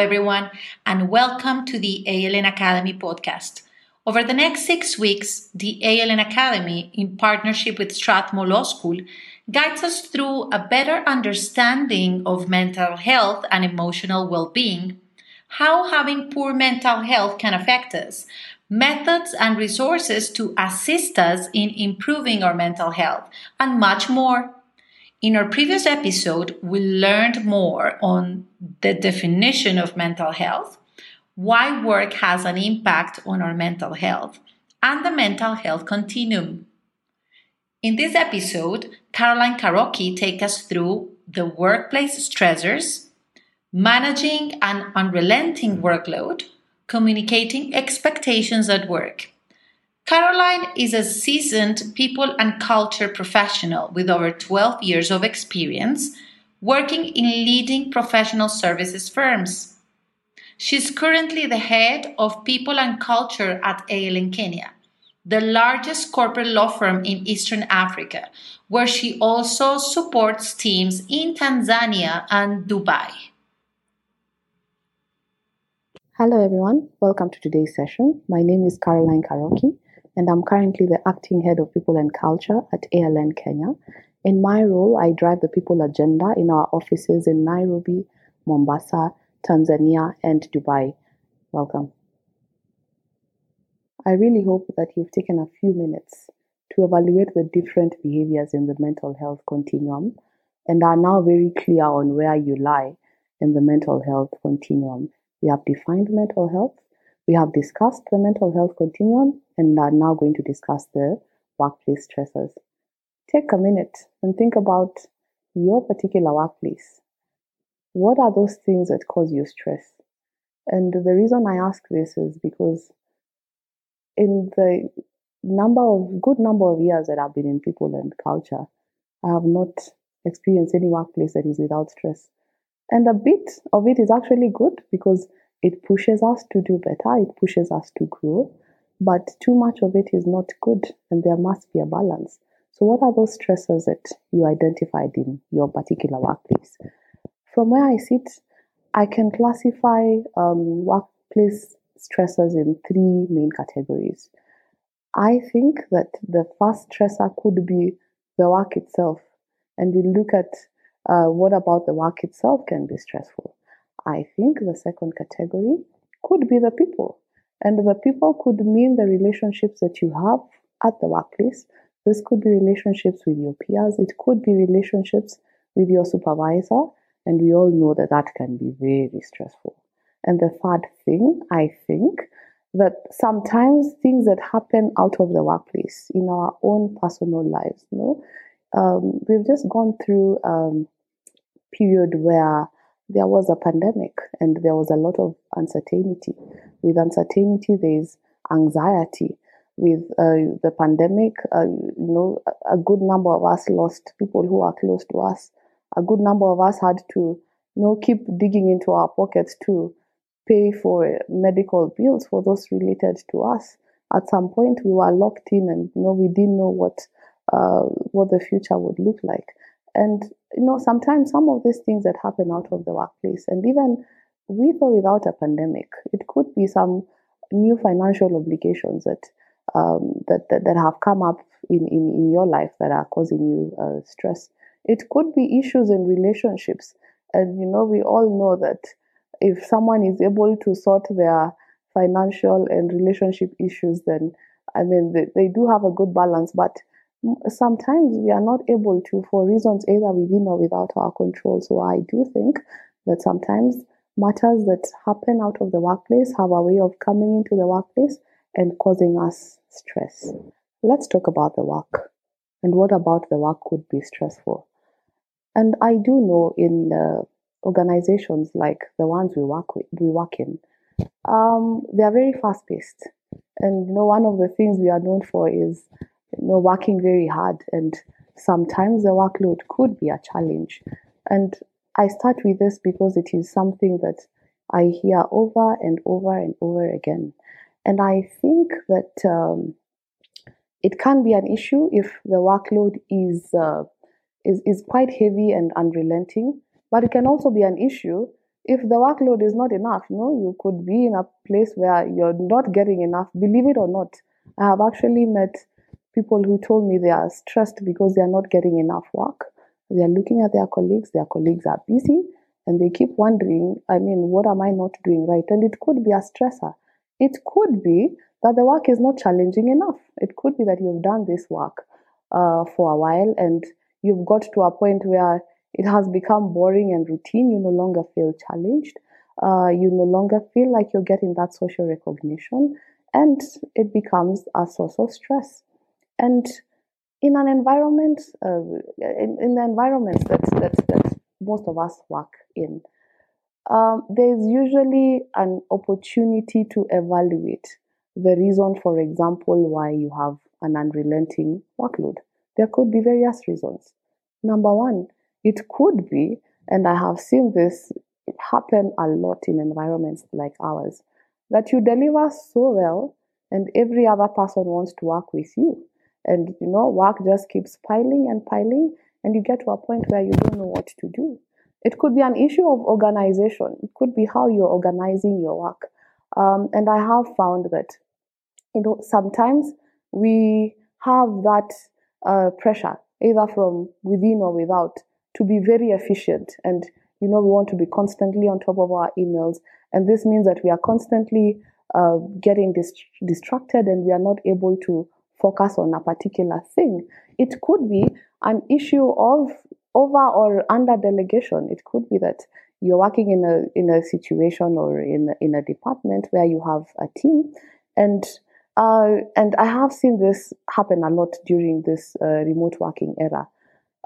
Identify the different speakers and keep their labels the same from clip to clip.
Speaker 1: Everyone, and welcome to the ALN Academy podcast. Over the next six weeks, the ALN Academy, in partnership with Strathmore Law School, guides us through a better understanding of mental health and emotional well being, how having poor mental health can affect us, methods and resources to assist us in improving our mental health, and much more. In our previous episode, we learned more on the definition of mental health, why work has an impact on our mental health, and the mental health continuum. In this episode, Caroline Karoki takes us through the workplace stressors, managing an unrelenting workload, communicating expectations at work. Caroline is a seasoned people and culture professional with over 12 years of experience working in leading professional services firms. She's currently the head of people and culture at ALN Kenya the largest corporate law firm in Eastern Africa, where she also supports teams in Tanzania and Dubai.
Speaker 2: Hello, everyone. Welcome to today's session. My name is Caroline Karoki, and I'm currently the acting head of people and culture at ALN Kenya. In my role, I drive the people agenda in our offices in Nairobi, Mombasa, Tanzania, and Dubai. Welcome. I really hope that you've taken a few minutes to evaluate the different behaviors in the mental health continuum and are now very clear on where you lie in the mental health continuum. We have defined mental health, we have discussed the mental health continuum, and are now going to discuss the workplace stressors. Take a minute and think about your particular workplace. What are those things that cause you stress? And the reason I ask this is because in the number of good number of years that I've been in people and culture, I have not experienced any workplace that is without stress. And a bit of it is actually good because it pushes us to do better, it pushes us to grow. But too much of it is not good, and there must be a balance. So, what are those stressors that you identified in your particular workplace? From where I sit, I can classify um, workplace stressors in three main categories. I think that the first stressor could be the work itself, and we look at uh, what about the work itself can be stressful. I think the second category could be the people, and the people could mean the relationships that you have at the workplace. This could be relationships with your peers, it could be relationships with your supervisor, and we all know that that can be very stressful. And the third thing, I think, that sometimes things that happen out of the workplace in our own personal lives, you know, um, we've just gone through a um, period where there was a pandemic and there was a lot of uncertainty. With uncertainty, there's anxiety. With uh, the pandemic, uh, you know, a good number of us lost people who are close to us. A good number of us had to, you know, keep digging into our pockets to pay for medical bills for those related to us. At some point, we were locked in, and you know we didn't know what uh, what the future would look like. And you know, sometimes some of these things that happen out of the workplace, and even with or without a pandemic, it could be some new financial obligations that um, that, that, that have come up in, in, in your life that are causing you uh, stress. It could be issues in relationships, and you know, we all know that if someone is able to sort their financial and relationship issues, then I mean, they, they do have a good balance, but sometimes we are not able to for reasons either within or without our control. So I do think that sometimes matters that happen out of the workplace have a way of coming into the workplace and causing us stress. Let's talk about the work and what about the work could be stressful. And I do know in the organizations like the ones we work with, we work in, um, they are very fast paced. And you know, one of the things we are known for is you know working very hard, and sometimes the workload could be a challenge. And I start with this because it is something that I hear over and over and over again. And I think that um, it can be an issue if the workload is, uh, is is quite heavy and unrelenting but it can also be an issue if the workload is not enough, you know, you could be in a place where you're not getting enough. Believe it or not, I have actually met people who told me they are stressed because they are not getting enough work. They are looking at their colleagues, their colleagues are busy, and they keep wondering, I mean, what am I not doing right? And it could be a stressor. It could be that the work is not challenging enough. It could be that you've done this work uh, for a while and you've got to a point where it has become boring and routine. You no longer feel challenged. Uh, you no longer feel like you're getting that social recognition, and it becomes a source of stress. And in an environment, uh, in, in the environments that, that, that most of us work in, um, there's usually an opportunity to evaluate the reason, for example, why you have an unrelenting workload. There could be various reasons. Number one, it could be, and I have seen this happen a lot in environments like ours, that you deliver so well and every other person wants to work with you. And you know, work just keeps piling and piling, and you get to a point where you don't know what to do. It could be an issue of organization. It could be how you're organizing your work. Um, and I have found that, you know, sometimes we have that uh, pressure, either from within or without, to be very efficient. And, you know, we want to be constantly on top of our emails. And this means that we are constantly uh, getting dist- distracted and we are not able to focus on a particular thing. It could be an issue of over or under delegation. It could be that you're working in a in a situation or in in a department where you have a team, and uh, and I have seen this happen a lot during this uh, remote working era.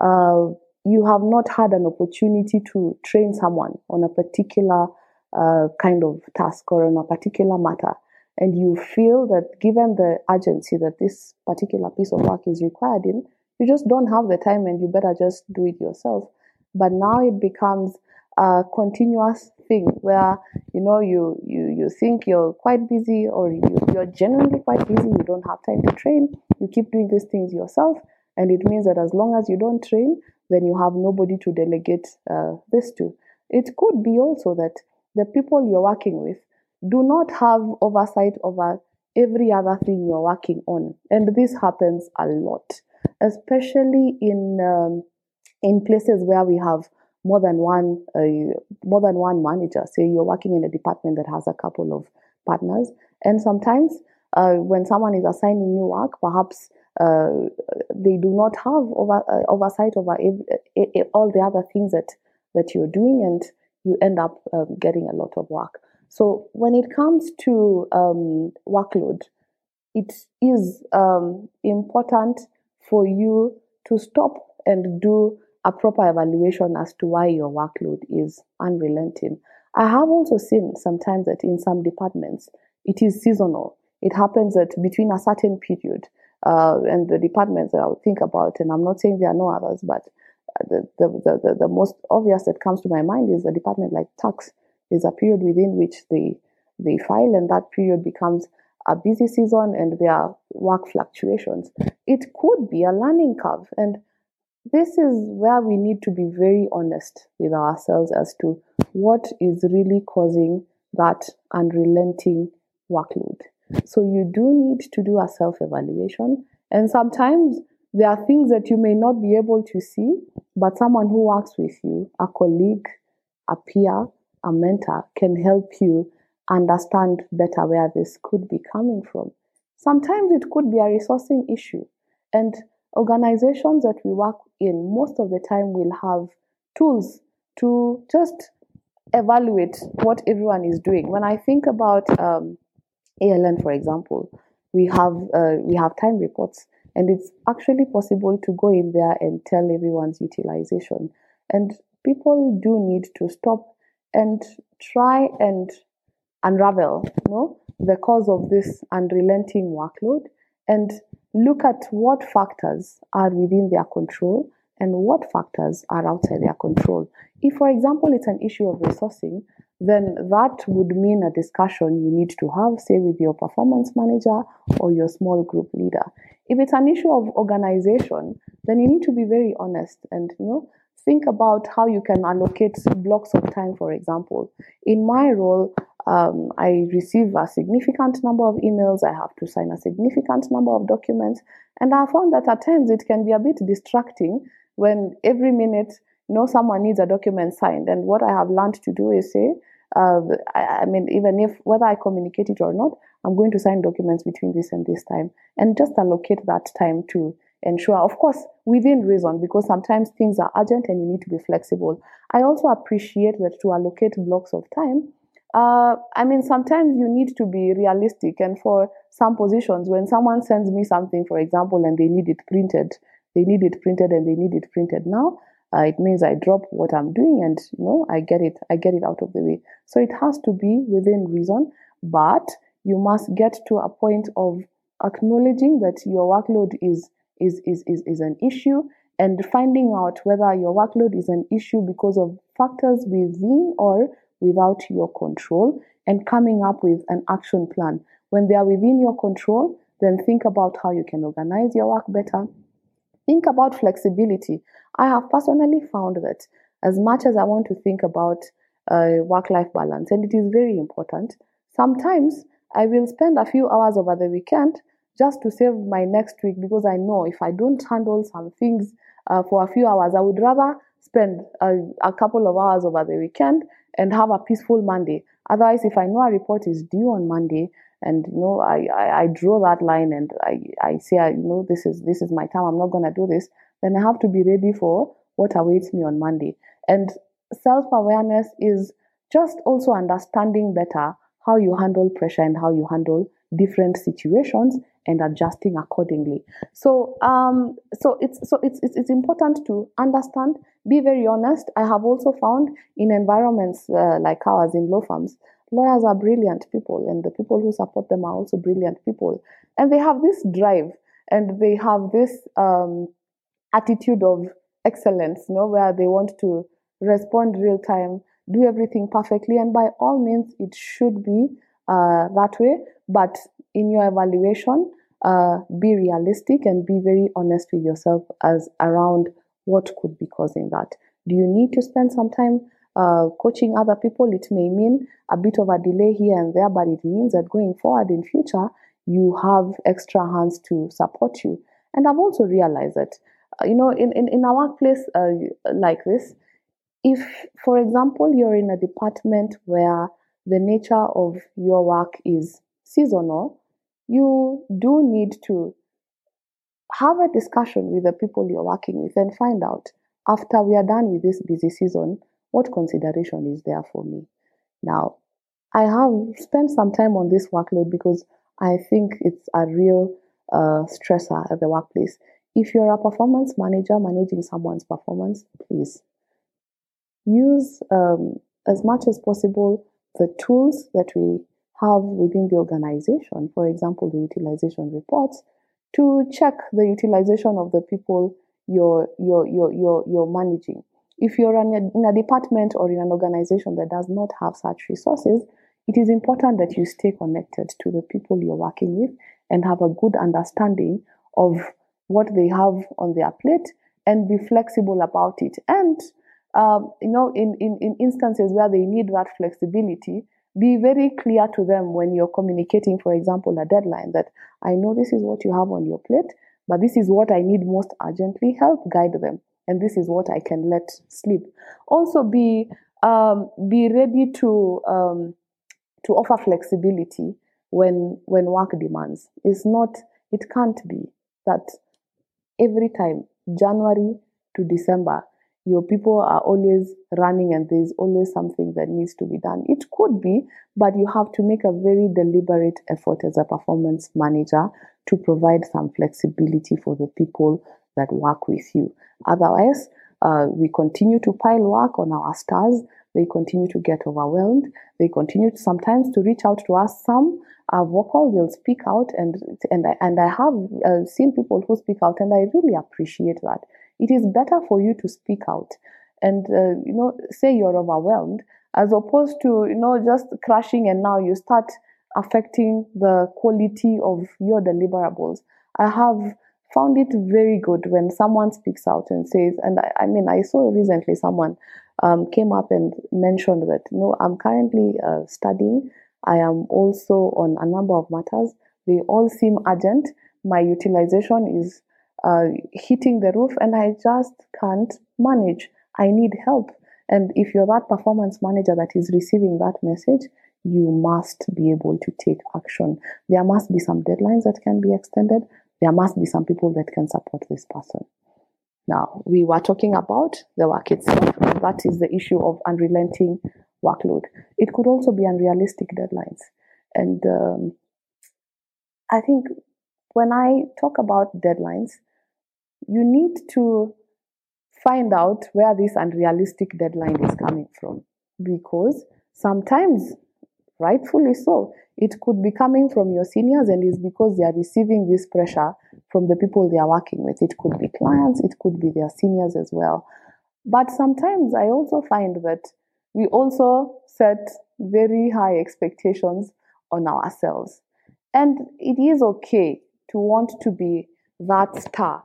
Speaker 2: Uh, you have not had an opportunity to train someone on a particular uh, kind of task or on a particular matter, and you feel that given the urgency that this particular piece of work is required in, you just don't have the time and you better just do it yourself. But now it becomes a continuous thing where you know you you you think you're quite busy or you, you're genuinely quite busy you don't have time to train you keep doing these things yourself and it means that as long as you don't train then you have nobody to delegate uh, this to it could be also that the people you're working with do not have oversight over every other thing you're working on and this happens a lot especially in um, in places where we have more than one uh, more than one manager. Say you're working in a department that has a couple of partners, and sometimes uh, when someone is assigning new work, perhaps uh, they do not have over, uh, oversight over all the other things that that you're doing, and you end up um, getting a lot of work. So when it comes to um, workload, it is um, important for you to stop and do a proper evaluation as to why your workload is unrelenting. I have also seen sometimes that in some departments it is seasonal. It happens that between a certain period, uh, and the departments that I would think about, and I'm not saying there are no others, but the, the, the, the, most obvious that comes to my mind is a department like tax. Is a period within which they they file, and that period becomes a busy season, and there are work fluctuations. It could be a learning curve, and this is where we need to be very honest with ourselves as to what is really causing that unrelenting workload. So you do need to do a self evaluation. And sometimes there are things that you may not be able to see, but someone who works with you, a colleague, a peer, a mentor, can help you understand better where this could be coming from. Sometimes it could be a resourcing issue. And organizations that we work in most of the time will have tools to just evaluate what everyone is doing. When I think about um, ALN, for example, we have uh, we have time reports, and it's actually possible to go in there and tell everyone's utilization. And people do need to stop and try and unravel, you know, the cause of this unrelenting workload and look at what factors are within their control and what factors are outside their control. If, for example, it's an issue of resourcing, then that would mean a discussion you need to have, say, with your performance manager or your small group leader. If it's an issue of organization, then you need to be very honest and, you know, think about how you can allocate blocks of time, for example. In my role, um, I receive a significant number of emails, I have to sign a significant number of documents, and I found that at times it can be a bit distracting when every minute you know someone needs a document signed. And what I have learned to do is say, uh, I, I mean, even if whether I communicate it or not, I'm going to sign documents between this and this time, and just allocate that time to ensure, of course, within reason, because sometimes things are urgent and you need to be flexible. I also appreciate that to allocate blocks of time. Uh, I mean, sometimes you need to be realistic, and for some positions, when someone sends me something, for example, and they need it printed, they need it printed and they need it printed now. Uh, it means I drop what I'm doing and you know I get it I get it out of the way. So it has to be within reason, but you must get to a point of acknowledging that your workload is is, is, is, is an issue and finding out whether your workload is an issue because of factors within or without your control and coming up with an action plan. When they are within your control, then think about how you can organize your work better. Think about flexibility. I have personally found that as much as I want to think about uh, work life balance, and it is very important, sometimes I will spend a few hours over the weekend just to save my next week because I know if I don't handle some things uh, for a few hours, I would rather spend a, a, couple of hours over the weekend and have a peaceful Monday. Otherwise, if I know a report is due on Monday and you know I, I, I draw that line and I, I say I, you know this is this is my time, I'm not gonna do this, then I have to be ready for what awaits me on Monday. And self-awareness is just also understanding better how you handle pressure and how you handle different situations and adjusting accordingly. So, um, so it's so it's, it's it's important to understand, be very honest. I have also found in environments uh, like ours in law firms, lawyers are brilliant people, and the people who support them are also brilliant people, and they have this drive and they have this um, attitude of excellence, you know, where they want to respond real time, do everything perfectly, and by all means, it should be uh, that way. But in your evaluation, uh, be realistic and be very honest with yourself as around what could be causing that. Do you need to spend some time uh, coaching other people? It may mean a bit of a delay here and there, but it means that going forward in future, you have extra hands to support you. And I've also realized that, uh, you know, in, in, in a workplace uh, like this, if, for example, you're in a department where the nature of your work is seasonal, you do need to have a discussion with the people you're working with and find out after we are done with this busy season, what consideration is there for me? Now, I have spent some time on this workload because I think it's a real uh, stressor at the workplace. If you're a performance manager managing someone's performance, please use um, as much as possible the tools that we have within the organization, for example, the utilization reports, to check the utilization of the people you're, you're, you're, you're, you're managing. If you're in a, department or in an organization that does not have such resources, it is important that you stay connected to the people you're working with and have a good understanding of what they have on their plate and be flexible about it. And, um, you know, in, in, in instances where they need that flexibility, be very clear to them when you're communicating, for example, a deadline that I know this is what you have on your plate, but this is what I need most urgently. Help guide them, and this is what I can let slip. Also, be um, be ready to um, to offer flexibility when when work demands. It's not. It can't be that every time January to December your people are always running and there's always something that needs to be done. It could be, but you have to make a very deliberate effort as a performance manager to provide some flexibility for the people that work with you. Otherwise, uh, we continue to pile work on our stars. They continue to get overwhelmed. They continue to, sometimes to reach out to us. Some are vocal; they'll speak out, and and I, and I have uh, seen people who speak out, and I really appreciate that it is better for you to speak out and uh, you know say you're overwhelmed as opposed to you know just crashing and now you start affecting the quality of your deliverables i have found it very good when someone speaks out and says, and I, I mean, I saw recently someone um, came up and mentioned that, you know, I'm currently uh, studying. I am also on a number of matters. They all seem urgent. My utilization is uh, hitting the roof and I just can't manage. I need help. And if you're that performance manager that is receiving that message, you must be able to take action. There must be some deadlines that can be extended. There must be some people that can support this person. Now, we were talking about the work itself. That is the issue of unrelenting workload. It could also be unrealistic deadlines. And um, I think when I talk about deadlines, you need to find out where this unrealistic deadline is coming from. Because sometimes, rightfully so, it could be coming from your seniors and is because they are receiving this pressure from the people they are working with. It could be clients, it could be their seniors as well. But sometimes I also find that we also set very high expectations on ourselves. And it is okay to want to be that star.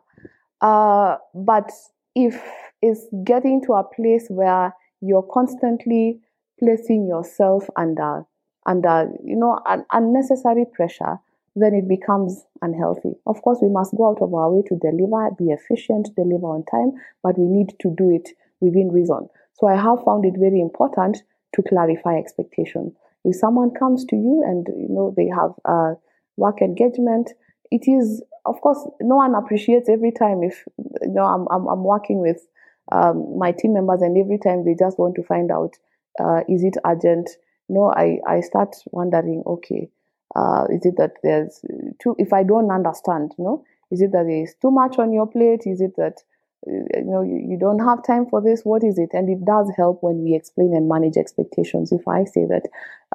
Speaker 2: Uh, but if it's getting to a place where you're constantly placing yourself under under you know unnecessary pressure then it becomes unhealthy. Of course we must go out of our way to deliver be efficient deliver on time but we need to do it within reason. So i have found it very important to clarify expectation. If someone comes to you and you know they have a work engagement it is of course no one appreciates every time if you know i'm, I'm, I'm working with um, my team members and every time they just want to find out uh, is it urgent? No i i start wondering okay uh, is it that there's too if i don't understand you know is it that there's too much on your plate? Is it that uh, you know you, you don't have time for this? What is it? And it does help when we explain and manage expectations. If i say that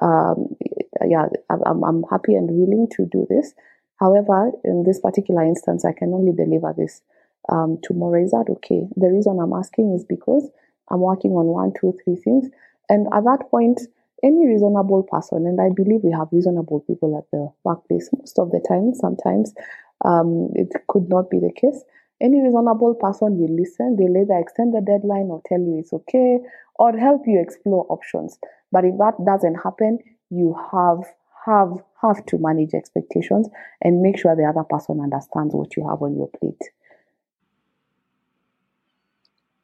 Speaker 2: um, yeah I'm, I'm happy and willing to do this however in this particular instance i can only deliver this um, tomorrow is that okay the reason i'm asking is because i'm working on one two three things and at that point any reasonable person, and I believe we have reasonable people at the workplace most of the time, sometimes um, it could not be the case. Any reasonable person will listen, they'll either extend the deadline or tell you it's okay or help you explore options. But if that doesn't happen, you have have have to manage expectations and make sure the other person understands what you have on your plate.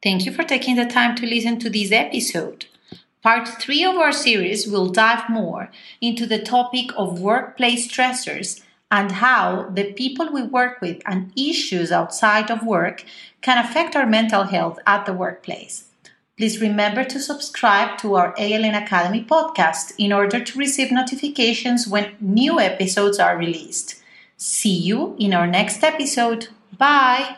Speaker 1: Thank you for taking the time to listen to this episode. Part 3 of our series will dive more into the topic of workplace stressors and how the people we work with and issues outside of work can affect our mental health at the workplace. Please remember to subscribe to our ALN Academy podcast in order to receive notifications when new episodes are released. See you in our next episode. Bye!